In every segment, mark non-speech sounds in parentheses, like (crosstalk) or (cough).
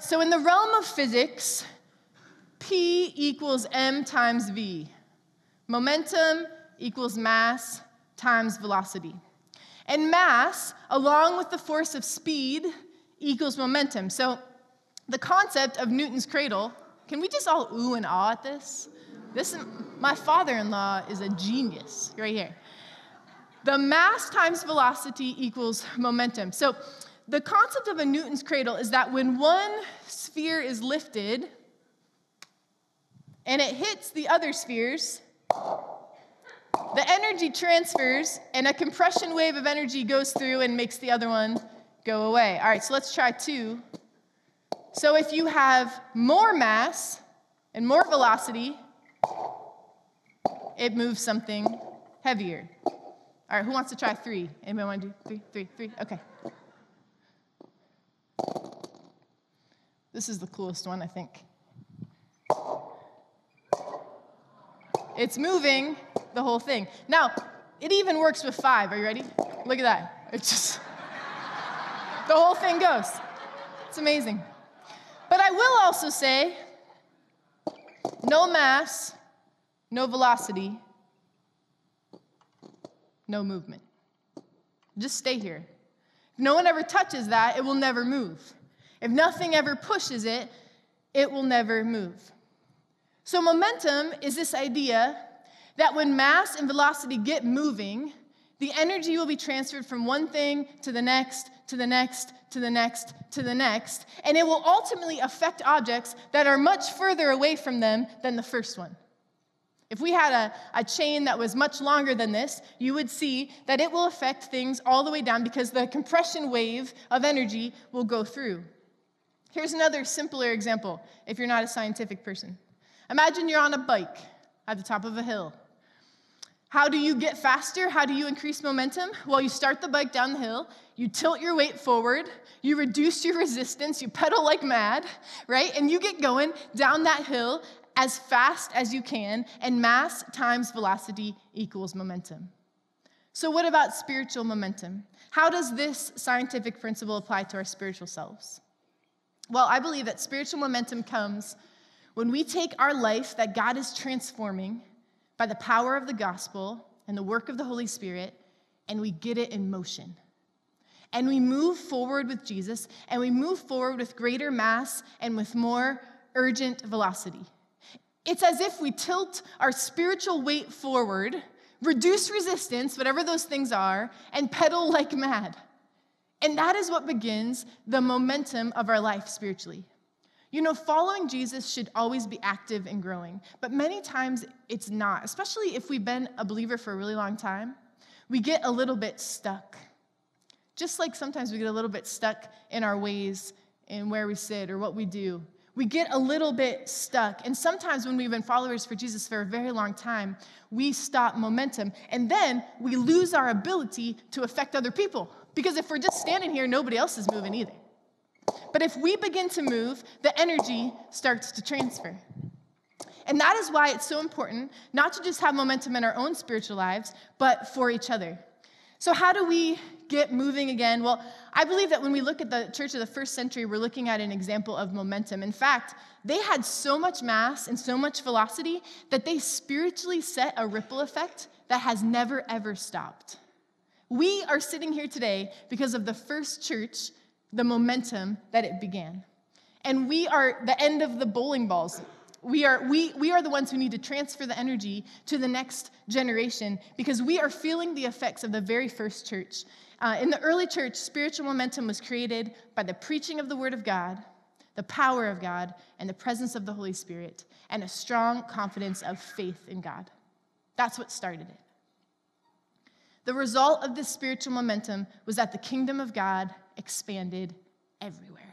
So, in the realm of physics, P equals m times v. Momentum equals mass times velocity. And mass, along with the force of speed, equals momentum. So, the concept of Newton's cradle, can we just all ooh and ah at this? This my father-in-law is a genius right here. The mass times velocity equals momentum. So the concept of a Newton's cradle is that when one sphere is lifted and it hits the other spheres, the energy transfers and a compression wave of energy goes through and makes the other one go away. All right, so let's try two. So if you have more mass and more velocity, it moves something heavier. All right, who wants to try three? Anybody want to do three, three, three? Okay. This is the coolest one, I think. It's moving the whole thing. Now, it even works with five. Are you ready? Look at that. It's just, the whole thing goes. It's amazing. But I will also say no mass, no velocity, no movement. Just stay here. No one ever touches that, it will never move. If nothing ever pushes it, it will never move. So, momentum is this idea that when mass and velocity get moving, the energy will be transferred from one thing to the next, to the next, to the next, to the next, and it will ultimately affect objects that are much further away from them than the first one. If we had a, a chain that was much longer than this, you would see that it will affect things all the way down because the compression wave of energy will go through. Here's another simpler example if you're not a scientific person. Imagine you're on a bike at the top of a hill. How do you get faster? How do you increase momentum? Well, you start the bike down the hill, you tilt your weight forward, you reduce your resistance, you pedal like mad, right? And you get going down that hill as fast as you can, and mass times velocity equals momentum. So, what about spiritual momentum? How does this scientific principle apply to our spiritual selves? Well, I believe that spiritual momentum comes when we take our life that God is transforming by the power of the gospel and the work of the Holy Spirit, and we get it in motion. And we move forward with Jesus, and we move forward with greater mass and with more urgent velocity. It's as if we tilt our spiritual weight forward, reduce resistance, whatever those things are, and pedal like mad. And that is what begins the momentum of our life spiritually. You know, following Jesus should always be active and growing, but many times it's not, especially if we've been a believer for a really long time. We get a little bit stuck. Just like sometimes we get a little bit stuck in our ways and where we sit or what we do. We get a little bit stuck. And sometimes when we've been followers for Jesus for a very long time, we stop momentum. And then we lose our ability to affect other people. Because if we're just standing here, nobody else is moving either. But if we begin to move, the energy starts to transfer. And that is why it's so important not to just have momentum in our own spiritual lives, but for each other. So, how do we get moving again? Well, I believe that when we look at the church of the first century, we're looking at an example of momentum. In fact, they had so much mass and so much velocity that they spiritually set a ripple effect that has never, ever stopped. We are sitting here today because of the first church the momentum that it began. And we are the end of the bowling balls. We are, we, we are the ones who need to transfer the energy to the next generation because we are feeling the effects of the very first church. Uh, in the early church, spiritual momentum was created by the preaching of the Word of God, the power of God, and the presence of the Holy Spirit, and a strong confidence of faith in God. That's what started it. The result of this spiritual momentum was that the kingdom of God expanded everywhere.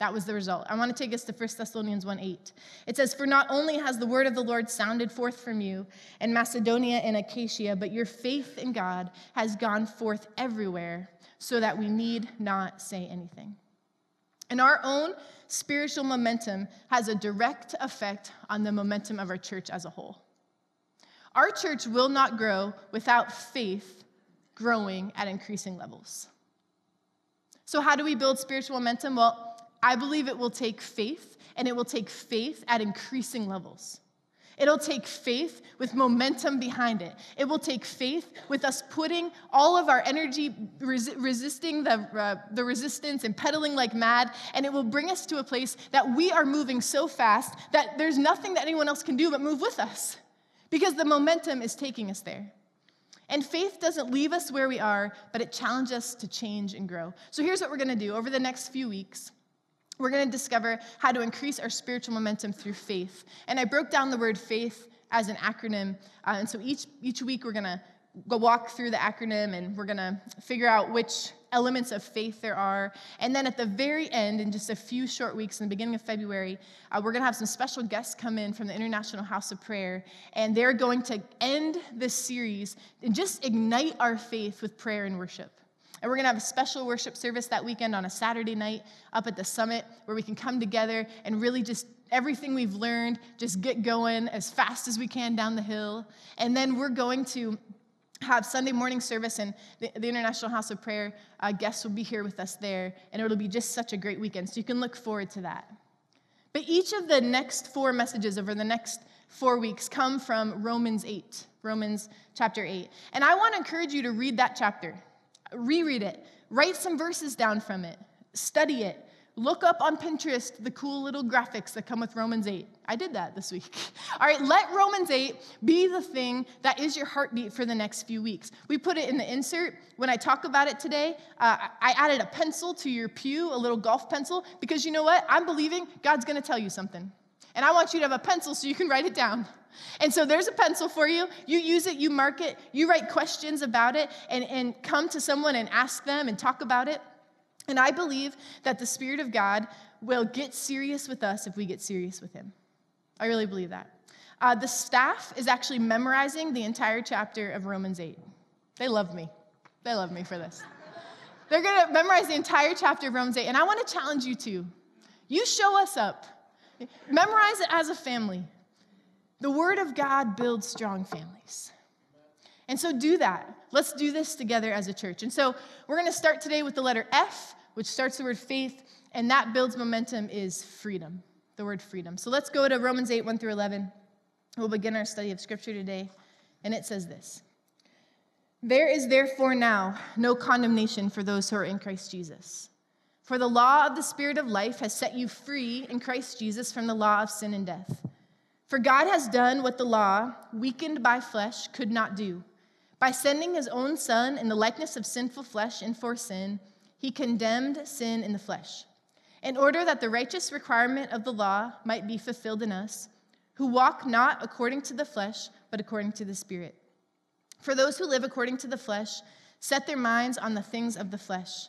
That was the result. I want to take us to 1 Thessalonians 1 8. It says, For not only has the word of the Lord sounded forth from you in Macedonia and Achaia, but your faith in God has gone forth everywhere, so that we need not say anything. And our own spiritual momentum has a direct effect on the momentum of our church as a whole. Our church will not grow without faith growing at increasing levels. So, how do we build spiritual momentum? Well, I believe it will take faith, and it will take faith at increasing levels. It'll take faith with momentum behind it. It will take faith with us putting all of our energy res- resisting the, uh, the resistance and pedaling like mad, and it will bring us to a place that we are moving so fast that there's nothing that anyone else can do but move with us because the momentum is taking us there. And faith doesn't leave us where we are, but it challenges us to change and grow. So here's what we're gonna do over the next few weeks. We're going to discover how to increase our spiritual momentum through faith. And I broke down the word faith as an acronym. Uh, and so each, each week we're going to go walk through the acronym and we're going to figure out which elements of faith there are. And then at the very end, in just a few short weeks, in the beginning of February, uh, we're going to have some special guests come in from the International House of Prayer. And they're going to end this series and just ignite our faith with prayer and worship. And we're going to have a special worship service that weekend on a Saturday night up at the summit where we can come together and really just everything we've learned, just get going as fast as we can down the hill. And then we're going to have Sunday morning service, and the, the International House of Prayer uh, guests will be here with us there, and it'll be just such a great weekend. So you can look forward to that. But each of the next four messages over the next four weeks come from Romans 8, Romans chapter 8. And I want to encourage you to read that chapter reread it, write some verses down from it, study it. Look up on Pinterest the cool little graphics that come with Romans 8. I did that this week. (laughs) All right, let Romans 8 be the thing that is your heartbeat for the next few weeks. We put it in the insert. When I talk about it today, uh, I added a pencil to your pew, a little golf pencil, because you know what? I'm believing God's gonna tell you something. And I want you to have a pencil so you can write it down. And so there's a pencil for you. You use it, you mark it, you write questions about it, and, and come to someone and ask them and talk about it. And I believe that the Spirit of God will get serious with us if we get serious with Him. I really believe that. Uh, the staff is actually memorizing the entire chapter of Romans 8. They love me. They love me for this. They're going to memorize the entire chapter of Romans 8. And I want to challenge you to. You show us up. Memorize it as a family. The Word of God builds strong families. And so do that. Let's do this together as a church. And so we're going to start today with the letter F, which starts the word faith, and that builds momentum is freedom, the word freedom. So let's go to Romans 8, 1 through 11. We'll begin our study of Scripture today, and it says this There is therefore now no condemnation for those who are in Christ Jesus. For the law of the Spirit of life has set you free in Christ Jesus from the law of sin and death. For God has done what the law, weakened by flesh, could not do. By sending his own Son in the likeness of sinful flesh and for sin, he condemned sin in the flesh, in order that the righteous requirement of the law might be fulfilled in us, who walk not according to the flesh, but according to the Spirit. For those who live according to the flesh set their minds on the things of the flesh,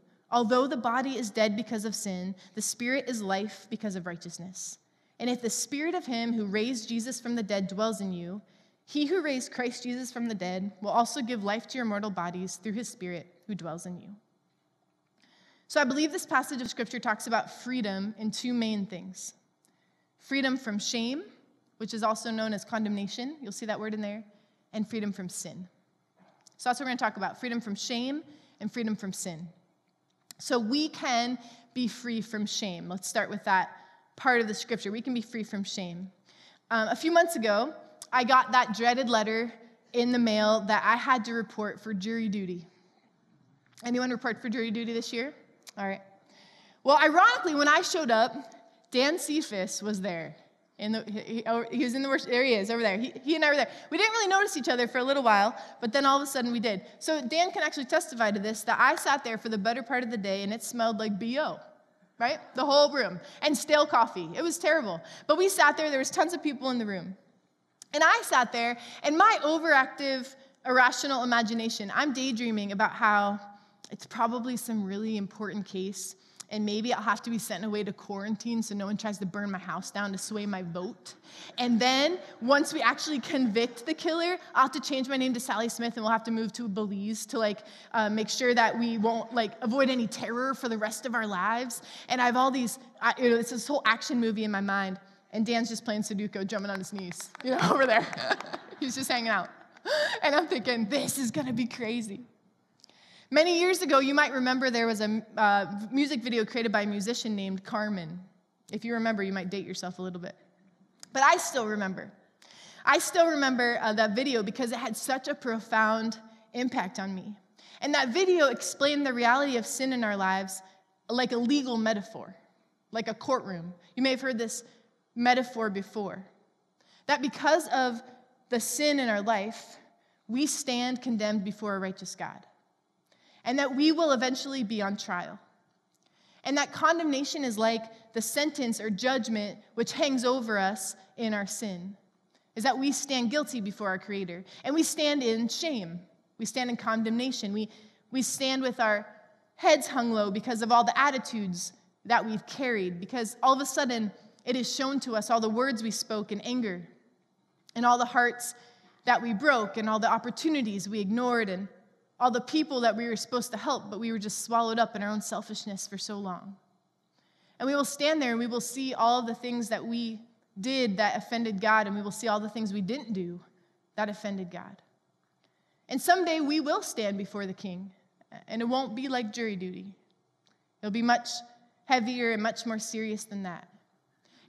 although the body is dead because of sin, the spirit is life because of righteousness. And if the spirit of him who raised Jesus from the dead dwells in you, he who raised Christ Jesus from the dead will also give life to your mortal bodies through his spirit who dwells in you. So I believe this passage of scripture talks about freedom in two main things freedom from shame, which is also known as condemnation. You'll see that word in there, and freedom from sin. So that's what we're going to talk about freedom from shame and freedom from sin. So we can be free from shame. Let's start with that part of the scripture. We can be free from shame. Um, a few months ago, I got that dreaded letter in the mail that I had to report for jury duty. Anyone report for jury duty this year? All right. Well, ironically, when I showed up, Dan Cephas was there. In the, he, oh, he, was in the worst, there he is, over there. He, he and I were there. We didn't really notice each other for a little while, but then all of a sudden we did. So Dan can actually testify to this that I sat there for the better part of the day and it smelled like BO right? The whole room. And stale coffee. It was terrible. But we sat there, there was tons of people in the room. And I sat there, and my overactive, irrational imagination, I'm daydreaming about how it's probably some really important case. And maybe I'll have to be sent away to quarantine so no one tries to burn my house down to sway my vote. And then once we actually convict the killer, I'll have to change my name to Sally Smith and we'll have to move to Belize to like uh, make sure that we won't like avoid any terror for the rest of our lives. And I have all these, I, you know, it's this whole action movie in my mind. And Dan's just playing Sudoku, drumming on his knees, you know, (laughs) over there. (laughs) He's just hanging out. And I'm thinking, this is gonna be crazy. Many years ago, you might remember there was a uh, music video created by a musician named Carmen. If you remember, you might date yourself a little bit. But I still remember. I still remember uh, that video because it had such a profound impact on me. And that video explained the reality of sin in our lives like a legal metaphor, like a courtroom. You may have heard this metaphor before. That because of the sin in our life, we stand condemned before a righteous God and that we will eventually be on trial. And that condemnation is like the sentence or judgment which hangs over us in our sin, is that we stand guilty before our Creator, and we stand in shame. We stand in condemnation. We, we stand with our heads hung low because of all the attitudes that we've carried, because all of a sudden it is shown to us all the words we spoke in anger, and all the hearts that we broke, and all the opportunities we ignored, and all the people that we were supposed to help, but we were just swallowed up in our own selfishness for so long. And we will stand there and we will see all the things that we did that offended God, and we will see all the things we didn't do that offended God. And someday we will stand before the king, and it won't be like jury duty. It'll be much heavier and much more serious than that.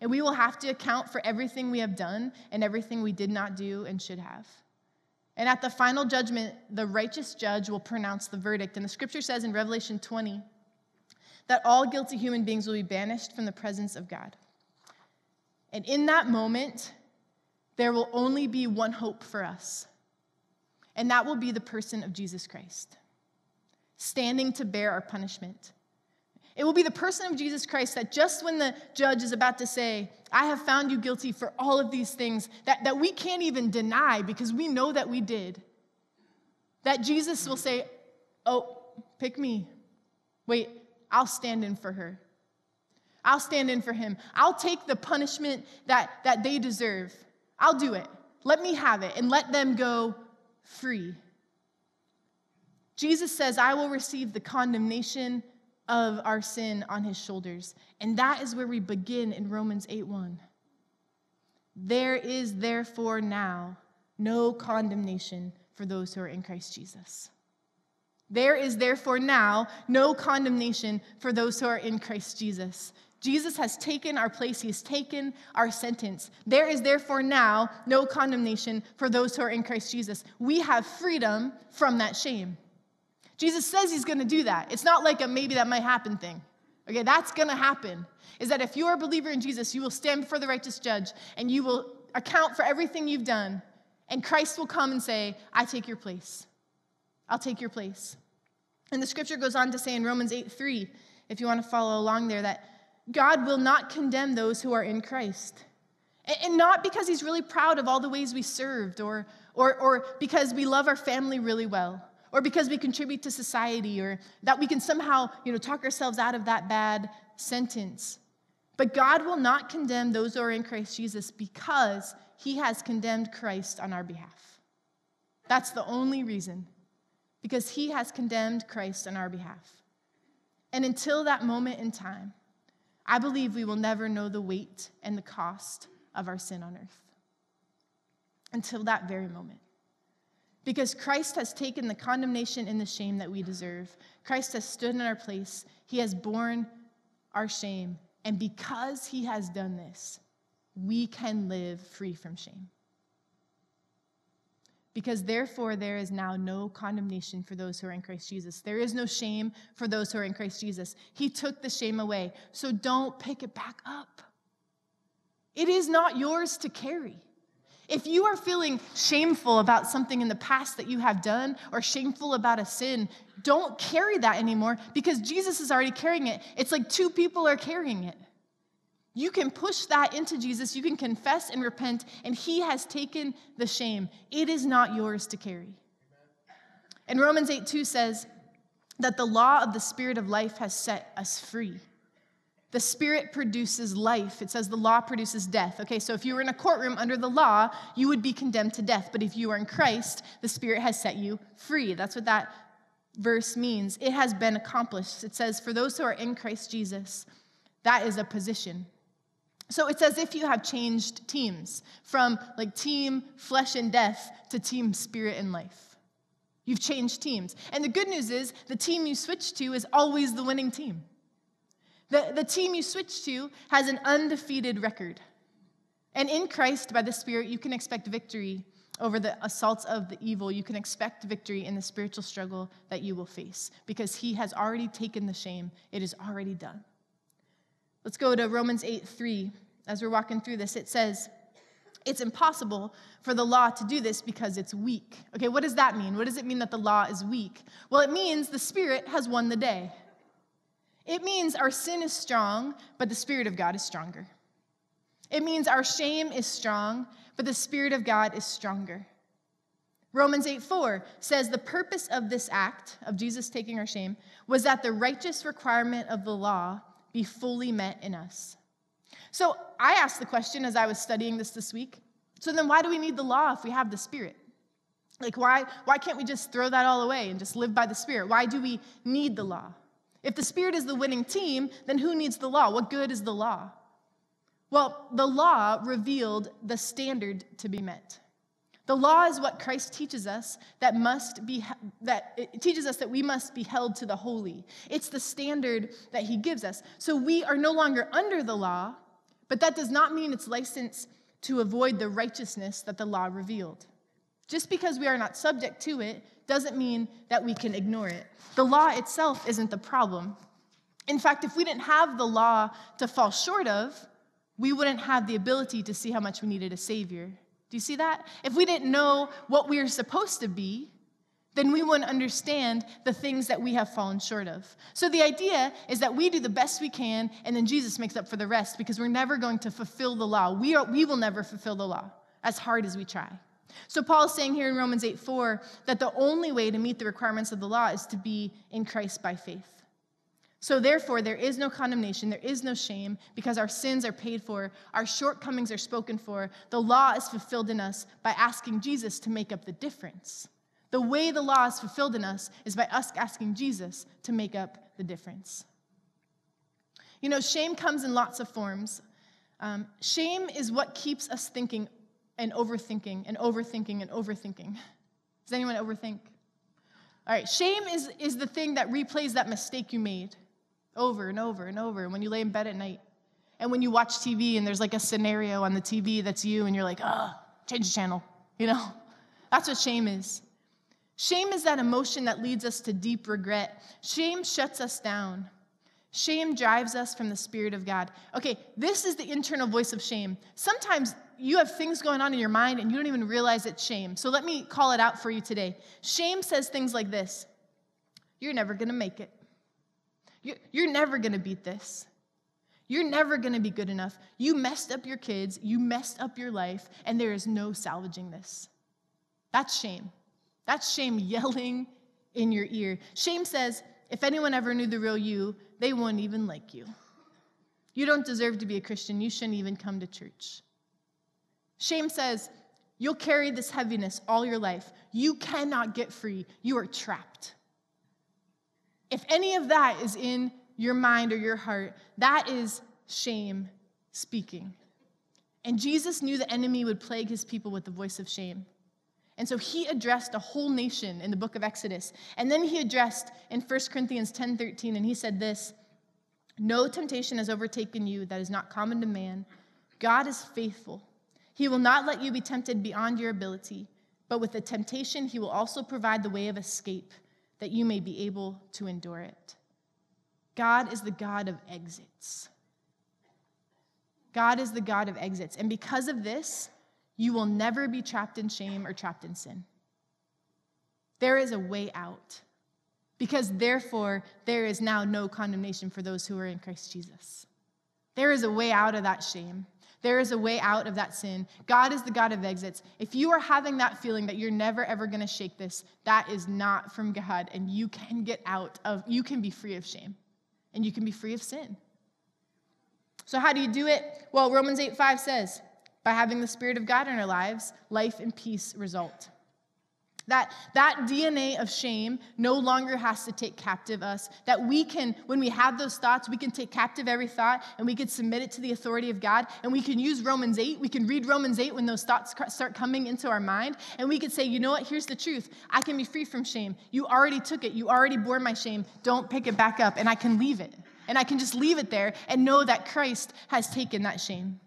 And we will have to account for everything we have done and everything we did not do and should have. And at the final judgment, the righteous judge will pronounce the verdict. And the scripture says in Revelation 20 that all guilty human beings will be banished from the presence of God. And in that moment, there will only be one hope for us, and that will be the person of Jesus Christ, standing to bear our punishment. It will be the person of Jesus Christ that just when the judge is about to say, I have found you guilty for all of these things that, that we can't even deny because we know that we did, that Jesus will say, Oh, pick me. Wait, I'll stand in for her. I'll stand in for him. I'll take the punishment that, that they deserve. I'll do it. Let me have it and let them go free. Jesus says, I will receive the condemnation of our sin on his shoulders. And that is where we begin in Romans 8 1. There is therefore now no condemnation for those who are in Christ Jesus. There is therefore now no condemnation for those who are in Christ Jesus. Jesus has taken our place, He has taken our sentence. There is therefore now no condemnation for those who are in Christ Jesus. We have freedom from that shame. Jesus says he's going to do that. It's not like a maybe that might happen thing. Okay, that's going to happen. Is that if you are a believer in Jesus, you will stand before the righteous judge and you will account for everything you've done. And Christ will come and say, I take your place. I'll take your place. And the scripture goes on to say in Romans 8 3, if you want to follow along there, that God will not condemn those who are in Christ. And not because he's really proud of all the ways we served or, or, or because we love our family really well or because we contribute to society or that we can somehow, you know, talk ourselves out of that bad sentence. But God will not condemn those who are in Christ Jesus because he has condemned Christ on our behalf. That's the only reason. Because he has condemned Christ on our behalf. And until that moment in time, I believe we will never know the weight and the cost of our sin on earth. Until that very moment. Because Christ has taken the condemnation and the shame that we deserve. Christ has stood in our place. He has borne our shame. And because he has done this, we can live free from shame. Because therefore, there is now no condemnation for those who are in Christ Jesus. There is no shame for those who are in Christ Jesus. He took the shame away. So don't pick it back up. It is not yours to carry. If you are feeling shameful about something in the past that you have done or shameful about a sin, don't carry that anymore because Jesus is already carrying it. It's like two people are carrying it. You can push that into Jesus, you can confess and repent, and He has taken the shame. It is not yours to carry. And Romans 8 2 says that the law of the Spirit of life has set us free The Spirit produces life. It says the law produces death. Okay, so if you were in a courtroom under the law, you would be condemned to death. But if you are in Christ, the Spirit has set you free. That's what that verse means. It has been accomplished. It says, for those who are in Christ Jesus, that is a position. So it's as if you have changed teams from like team flesh and death to team spirit and life. You've changed teams. And the good news is the team you switch to is always the winning team. The, the team you switch to has an undefeated record. And in Christ, by the Spirit, you can expect victory over the assaults of the evil. You can expect victory in the spiritual struggle that you will face because He has already taken the shame, it is already done. Let's go to Romans 8 3. As we're walking through this, it says, it's impossible for the law to do this because it's weak. Okay, what does that mean? What does it mean that the law is weak? Well, it means the Spirit has won the day. It means our sin is strong, but the Spirit of God is stronger. It means our shame is strong, but the Spirit of God is stronger. Romans 8 4 says the purpose of this act, of Jesus taking our shame, was that the righteous requirement of the law be fully met in us. So I asked the question as I was studying this this week so then why do we need the law if we have the Spirit? Like, why, why can't we just throw that all away and just live by the Spirit? Why do we need the law? If the Spirit is the winning team, then who needs the law? What good is the law? Well, the law revealed the standard to be met. The law is what Christ teaches us that must be that it teaches us that we must be held to the holy. It's the standard that he gives us. So we are no longer under the law, but that does not mean it's license to avoid the righteousness that the law revealed. Just because we are not subject to it doesn't mean that we can ignore it. The law itself isn't the problem. In fact, if we didn't have the law to fall short of, we wouldn't have the ability to see how much we needed a Savior. Do you see that? If we didn't know what we are supposed to be, then we wouldn't understand the things that we have fallen short of. So the idea is that we do the best we can, and then Jesus makes up for the rest because we're never going to fulfill the law. We, are, we will never fulfill the law as hard as we try. So Paul is saying here in Romans 8 4 that the only way to meet the requirements of the law is to be in Christ by faith. So therefore, there is no condemnation, there is no shame, because our sins are paid for, our shortcomings are spoken for. The law is fulfilled in us by asking Jesus to make up the difference. The way the law is fulfilled in us is by us asking Jesus to make up the difference. You know, shame comes in lots of forms. Um, shame is what keeps us thinking and overthinking and overthinking and overthinking. Does anyone overthink? All right, shame is, is the thing that replays that mistake you made over and over and over when you lay in bed at night. And when you watch TV and there's like a scenario on the TV that's you and you're like, oh, change the channel, you know? (laughs) That's what shame is. Shame is that emotion that leads us to deep regret. Shame shuts us down. Shame drives us from the Spirit of God. Okay, this is the internal voice of shame. Sometimes you have things going on in your mind and you don't even realize it's shame. So let me call it out for you today. Shame says things like this You're never gonna make it. You're never gonna beat this. You're never gonna be good enough. You messed up your kids, you messed up your life, and there is no salvaging this. That's shame. That's shame yelling in your ear. Shame says, if anyone ever knew the real you, they wouldn't even like you. You don't deserve to be a Christian. You shouldn't even come to church. Shame says, You'll carry this heaviness all your life. You cannot get free. You are trapped. If any of that is in your mind or your heart, that is shame speaking. And Jesus knew the enemy would plague his people with the voice of shame. And so he addressed a whole nation in the book of Exodus. And then he addressed in 1 Corinthians 10 13, and he said this No temptation has overtaken you that is not common to man. God is faithful he will not let you be tempted beyond your ability, but with the temptation, He will also provide the way of escape that you may be able to endure it. God is the God of exits. God is the God of exits. And because of this, you will never be trapped in shame or trapped in sin. There is a way out. Because therefore, there is now no condemnation for those who are in Christ Jesus. There is a way out of that shame. There is a way out of that sin. God is the God of exits. If you are having that feeling that you're never ever going to shake this, that is not from God and you can get out of you can be free of shame and you can be free of sin. So, how do you do it? Well, Romans 8 5 says, by having the Spirit of God in our lives, life and peace result. That, that DNA of shame no longer has to take captive us. That we can, when we have those thoughts, we can take captive every thought and we can submit it to the authority of God. And we can use Romans 8. We can read Romans 8 when those thoughts start coming into our mind. And we can say, you know what? Here's the truth. I can be free from shame. You already took it. You already bore my shame. Don't pick it back up. And I can leave it. And I can just leave it there and know that Christ has taken that shame.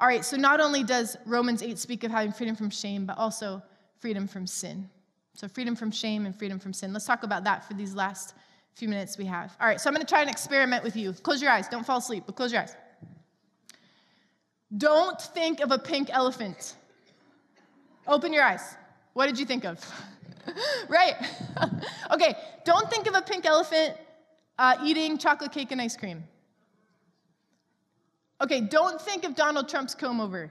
All right, so not only does Romans 8 speak of having freedom from shame, but also freedom from sin. So, freedom from shame and freedom from sin. Let's talk about that for these last few minutes we have. All right, so I'm going to try and experiment with you. Close your eyes. Don't fall asleep, but close your eyes. Don't think of a pink elephant. Open your eyes. What did you think of? (laughs) right. (laughs) okay, don't think of a pink elephant uh, eating chocolate cake and ice cream. Okay, don't think of Donald Trump's comb over.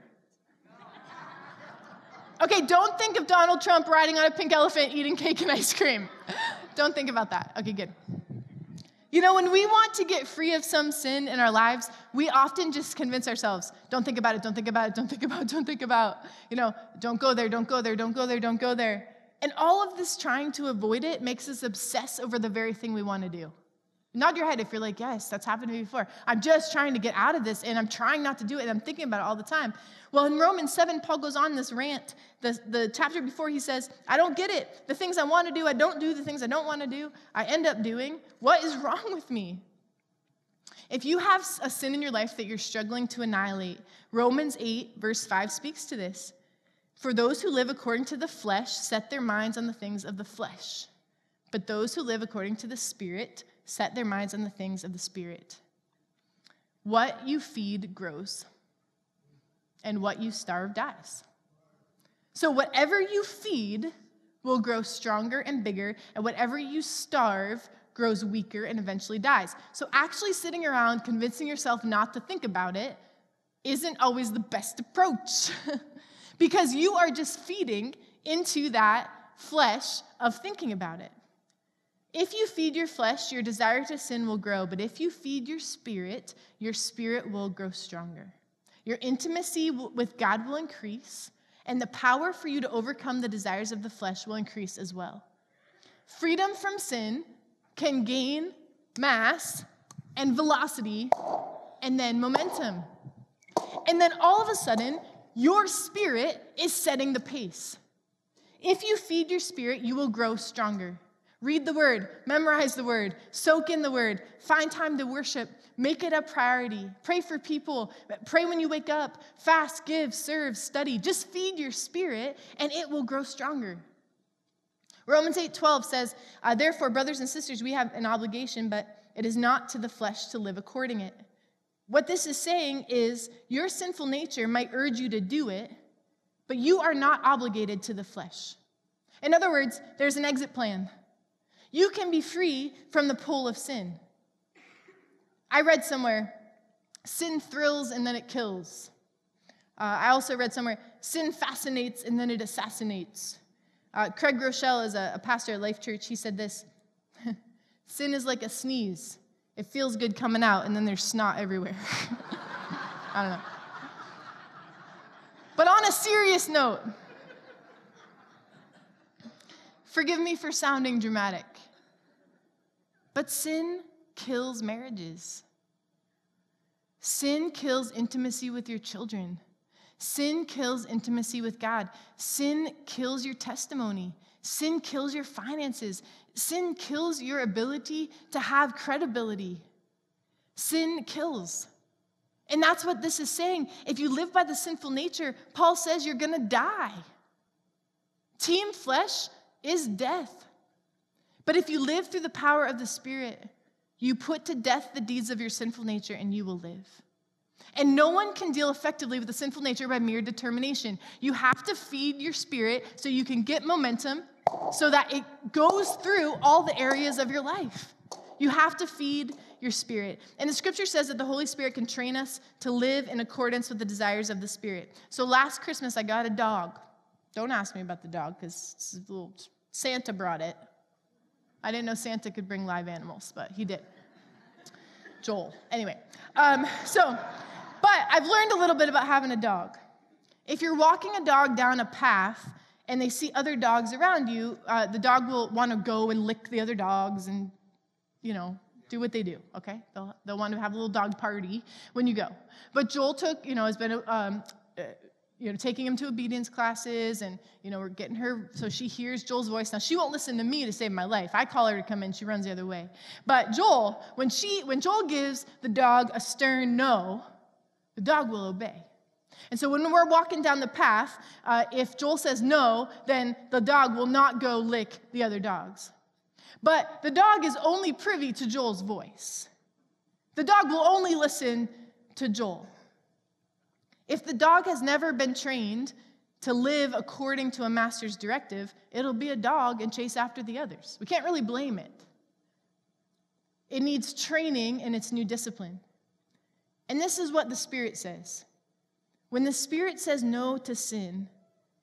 Okay, don't think of Donald Trump riding on a pink elephant eating cake and ice cream. don't think about that. Okay, good. You know, when we want to get free of some sin in our lives, we often just convince ourselves, don't think about it, don't think about it, don't think about it, don't think about, you know, don't go there, don't go there, don't go there, don't go there. And all of this trying to avoid it makes us obsess over the very thing we want to do. Nod your head if you're like, yes, that's happened to me before. I'm just trying to get out of this and I'm trying not to do it and I'm thinking about it all the time. Well, in Romans 7, Paul goes on this rant. The, the chapter before, he says, I don't get it. The things I want to do, I don't do. The things I don't want to do, I end up doing. What is (laughs) wrong with me? If you have a sin in your life that you're struggling to annihilate, Romans 8, verse 5 speaks to this. For those who live according to the flesh set their minds on the things of the flesh, but those who live according to the Spirit set their minds on the things of the Spirit. What you feed grows, and what you starve dies. So, whatever you feed will grow stronger and bigger, and whatever you starve grows weaker and eventually dies. So, actually sitting around convincing yourself not to think about it isn't always the best approach (laughs) because you are just feeding into that flesh of thinking about it. If you feed your flesh, your desire to sin will grow, but if you feed your spirit, your spirit will grow stronger. Your intimacy with God will increase, and the power for you to overcome the desires of the flesh will increase as well. Freedom from sin can gain mass and velocity and then momentum. And then all of a sudden, your spirit is setting the pace. If you feed your spirit, you will grow stronger. Read the word, memorize the word, soak in the word, find time to worship, make it a priority. Pray for people, pray when you wake up, fast, give, serve, study. Just feed your spirit and it will grow stronger. Romans 8:12 says, uh, "Therefore, brothers and sisters, we have an obligation, but it is not to the flesh to live according it." What this is saying is your sinful nature might urge you to do it, but you are not obligated to the flesh. In other words, there's an exit plan. You can be free from the pull of sin. I read somewhere, sin thrills and then it kills. Uh, I also read somewhere, sin fascinates and then it assassinates. Uh, Craig Groeschel is a, a pastor at Life Church. He said this (laughs) Sin is like a sneeze. It feels good coming out, and then there's snot everywhere. (laughs) I don't know. But on a serious note, forgive me for sounding dramatic. But sin kills marriages. Sin kills intimacy with your children. Sin kills intimacy with God. Sin kills your testimony. Sin kills your finances. Sin kills your ability to have credibility. Sin kills. And that's what this is saying. If you live by the sinful nature, Paul says you're going to die. Team flesh is death. But if you live through the power of the Spirit, you put to death the deeds of your sinful nature and you will live. And no one can deal effectively with the sinful nature by mere determination. You have to feed your spirit so you can get momentum so that it goes through all the areas of your life. You have to feed your spirit. And the scripture says that the Holy Spirit can train us to live in accordance with the desires of the Spirit. So last Christmas, I got a dog. Don't ask me about the dog because Santa brought it. I didn't know Santa could bring live animals, but he did. Joel. Anyway, um, so, but I've learned a little bit about having a dog. If you're walking a dog down a path and they see other dogs around you, uh, the dog will want to go and lick the other dogs and, you know, do what they do, okay? They'll, they'll want to have a little dog party when you go. But Joel took, you know, has been, um, you know, taking him to obedience classes and, you know, we're getting her so she hears Joel's voice. Now, she won't listen to me to save my life. I call her to come in, she runs the other way. But Joel, when, she, when Joel gives the dog a stern no, the dog will obey. And so when we're walking down the path, uh, if Joel says no, then the dog will not go lick the other dogs. But the dog is only privy to Joel's voice. The dog will only listen to Joel. If the dog has never been trained to live according to a master's directive, it'll be a dog and chase after the others. We can't really blame it. It needs training in its new discipline. And this is what the Spirit says when the Spirit says no to sin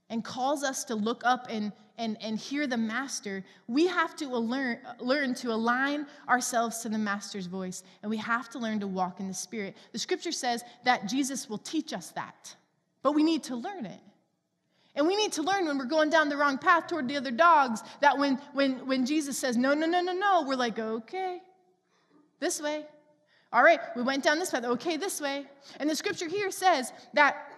and calls us to look up and, and, and hear the Master, we have to learn, learn to align ourselves to the Master's voice, and we have to learn to walk in the Spirit. The scripture says that Jesus will teach us that, but we need to learn it. And we need to learn when we're going down the wrong path toward the other dogs that when, when, when Jesus says, no, no, no, no, no, we're like, okay, this way. All right, we went down this path. Okay, this way. And the scripture here says that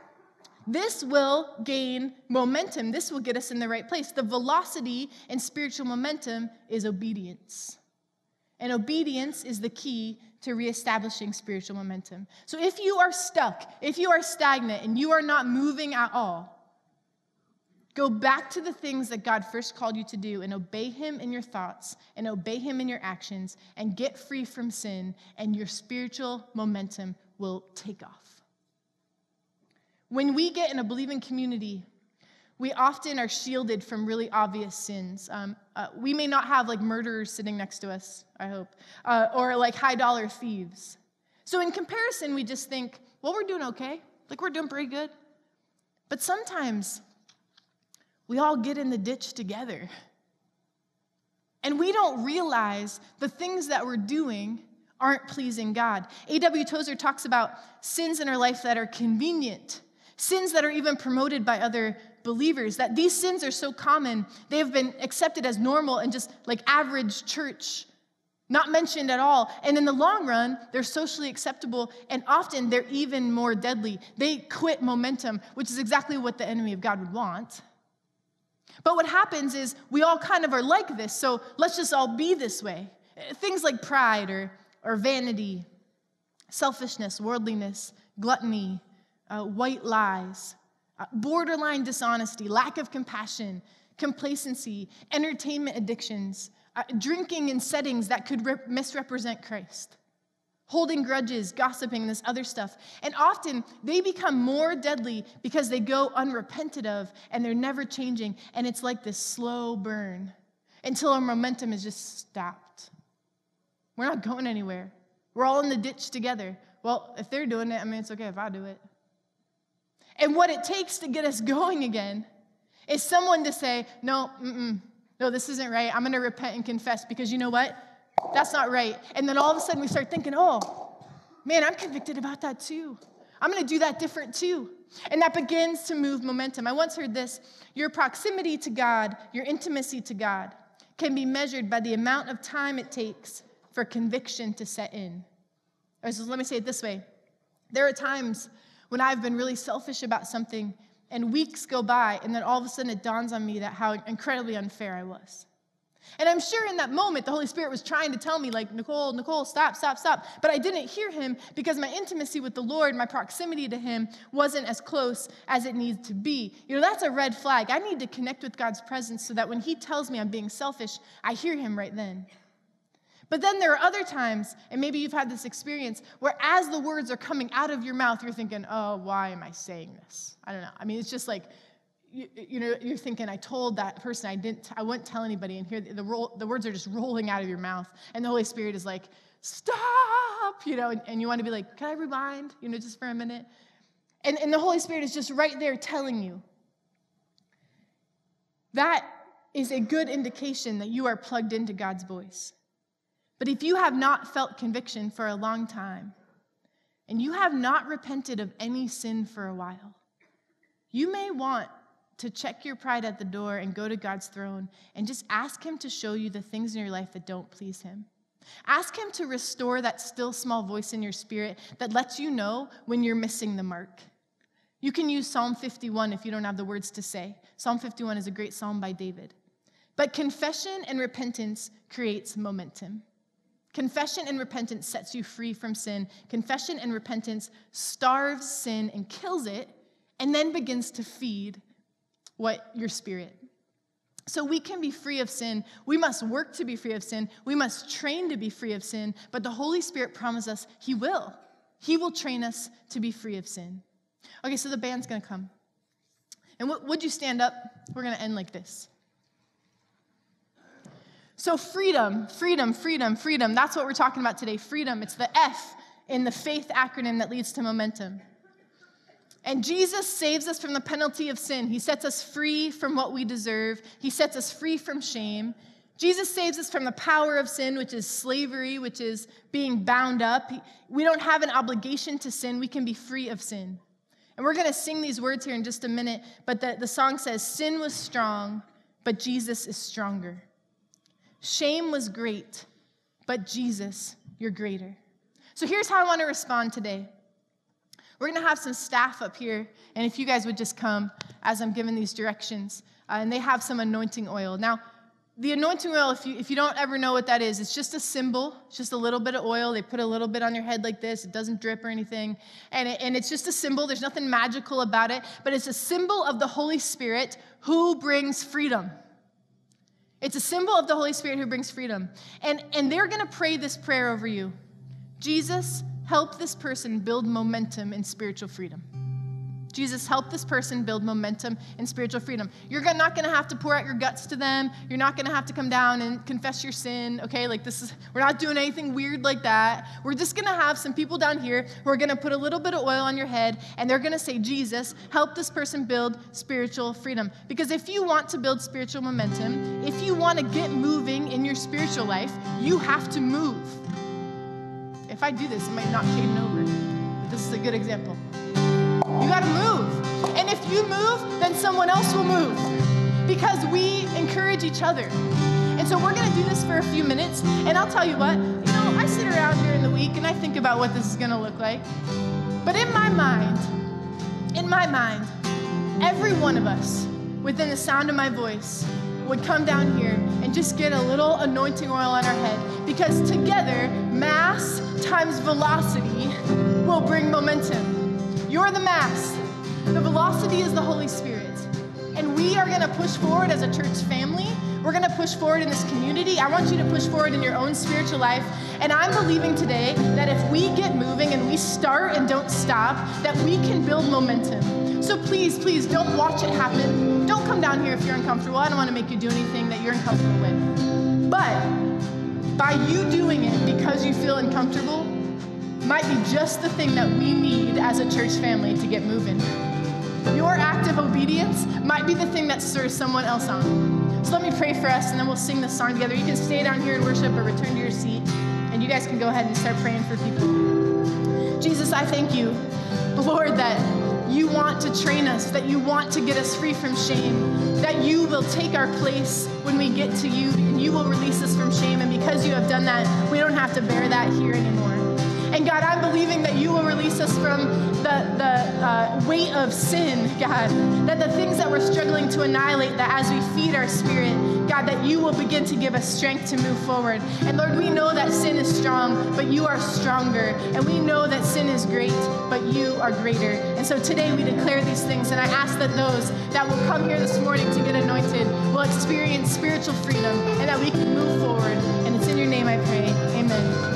this will gain momentum. This will get us in the right place. The velocity and spiritual momentum is obedience. And obedience is the key to reestablishing spiritual momentum. So if you are stuck, if you are stagnant, and you are not moving at all, Go back to the things that God first called you to do and obey Him in your thoughts and obey Him in your actions and get free from sin, and your spiritual momentum will take off. When we get in a believing community, we often are shielded from really obvious sins. Um, uh, we may not have like murderers sitting next to us, I hope, uh, or like high dollar thieves. So, in comparison, we just think, well, we're doing okay. Like, we're doing pretty good. But sometimes we all get in the ditch together. And we don't realize the things that we're doing aren't pleasing God. A.W. Tozer talks about sins in our life that are convenient, sins that are even promoted by other believers, that these sins are so common, they have been accepted as normal and just like average church, not mentioned at all. And in the long run, they're socially acceptable and often they're even more deadly. They quit momentum, which is exactly what the enemy of God would want. But what happens is we all kind of are like this, so let's just all be this way. Things like pride or, or vanity, selfishness, worldliness, gluttony, uh, white lies, uh, borderline dishonesty, lack of compassion, complacency, entertainment addictions, uh, drinking in settings that could rep- misrepresent Christ holding grudges, gossiping, this other stuff. And often they become more deadly because they go unrepented of and they're never changing. And it's like this slow burn until our momentum is just stopped. We're not going anywhere. We're all in the ditch together. Well, if they're doing it, I mean, it's okay if I do it. And what it takes to get us (laughs) going again is someone to say, no, no, this isn't right. I'm going to repent and confess because you know what? That's not right. And then all of a sudden we start thinking, oh, man, I'm convicted about that too. I'm going to do that different too. And that begins to move momentum. I once heard this your proximity to God, your intimacy to God, can be measured by the amount of time it takes for conviction to set in. Or so let me say it this way there are times when I've been really selfish about something, and weeks go by, and then all of a sudden it dawns on me that how incredibly unfair I was. And I'm sure in that moment, the Holy Spirit was trying to tell me, like, Nicole, Nicole, stop, stop, stop. But I didn't hear him because my intimacy with the Lord, my proximity to him, wasn't as close as it needs to be. You know, that's a red flag. I need to connect with God's presence so that when he tells me I'm being selfish, I hear him right then. But then there are other times, and maybe you've had this experience, where as the words are coming out of your mouth, you're thinking, oh, why am I saying this? I don't know. I mean, it's just like, you, you, know, you're thinking, I told that person I didn't, I wouldn't tell anybody, and here the, the, the words are just rolling out of your mouth, and the Holy Spirit is like, stop, you know, and, and you want to be like, can I rewind, you know, just for a minute? And, and the Holy Spirit is just right there telling you. That is a good indication that you are plugged into God's voice. But if you have not felt conviction for a long time, and you have not repented of any sin for a while, you may want to check your pride at the door and go to God's throne and just ask Him to show you the things in your life that don't please Him. Ask Him to restore that still small voice in your spirit that lets you know when you're missing the mark. You can use Psalm 51 if you don't have the words to say. Psalm 51 is a great psalm by David. But confession and repentance creates momentum. Confession and repentance sets you free from sin. Confession and repentance starves sin and kills it, and then begins to feed what your spirit. So we can be free of sin. We must work to be free of sin. We must train to be free of sin. But the Holy Spirit promises us He will. He will train us to be free of sin. Okay, so the band's gonna come. And would you stand up? We're gonna end like this. So, freedom, freedom, freedom, freedom. That's what we're talking about today. Freedom. It's the F in the faith acronym that leads to momentum. And Jesus saves us from the penalty of sin. He sets us free from what we deserve, He sets us free from shame. Jesus saves us from the power of sin, which is slavery, which is being bound up. We don't have an obligation to sin, we can be free of sin. And we're going to sing these words here in just a minute, but the, the song says, Sin was strong, but Jesus is stronger. Shame was great, but Jesus, you're greater. So here's how I want to respond today. We're going to have some staff up here, and if you guys would just come as I'm giving these directions, uh, and they have some anointing oil. Now, the anointing oil, if you, if you don't ever know what that is, it's just a symbol. It's just a little bit of oil. They put a little bit on your head like this. It doesn't drip or anything. And, it, and it's just a symbol. There's nothing magical about it, but it's a symbol of the Holy Spirit who brings freedom. It's a symbol of the Holy Spirit who brings freedom. And, and they're going to pray this prayer over you Jesus, help this person build momentum in spiritual freedom. Jesus, help this person build momentum and spiritual freedom. You're not going to have to pour out your guts to them. You're not going to have to come down and confess your sin, okay? Like this is, we're not doing anything weird like that. We're just going to have some people down here who are going to put a little bit of oil on your head and they're going to say, Jesus, help this person build spiritual freedom. Because if you want to build spiritual momentum, if you want to get moving in your spiritual life, you have to move. If I do this, it might knock Caden over. But this is a good example. You got to move. And if you move, then someone else will move because we encourage each other. And so we're going to do this for a few minutes. And I'll tell you what, you know, I sit around in the week and I think about what this is going to look like. But in my mind, in my mind, every one of us within the sound of my voice would come down here and just get a little anointing oil on our head because together, mass times velocity will bring momentum. You're the mass. The velocity is the Holy Spirit. And we are going to push forward as a church family. We're going to push forward in this community. I want you to push forward in your own spiritual life. And I'm believing today that if we get moving and we start and don't stop, that we can build momentum. So please, please don't watch it happen. Don't come down here if you're uncomfortable. I don't want to make you do anything that you're uncomfortable with. But by you doing it because you feel uncomfortable, might be just the thing that we need as a church family to get moving. Your act of obedience might be the thing that stirs someone else on. So let me pray for us and then we'll sing this song together. You can stay down here and worship or return to your seat, and you guys can go ahead and start praying for people. Jesus, I thank you, Lord, that you want to train us, that you want to get us free from shame, that you will take our place when we get to you, and you will release us from shame. And because you have done that, we don't have to bear that here anymore. And God, I'm believing that you will release us from the, the uh, weight of sin, God. That the things that we're struggling to annihilate, that as we feed our spirit, God, that you will begin to give us strength to move forward. And Lord, we know that sin is strong, but you are stronger. And we know that sin is great, but you are greater. And so today we declare these things. And I ask that those that will come here this morning to get anointed will experience spiritual freedom and that we can move forward. And it's in your name I pray. Amen.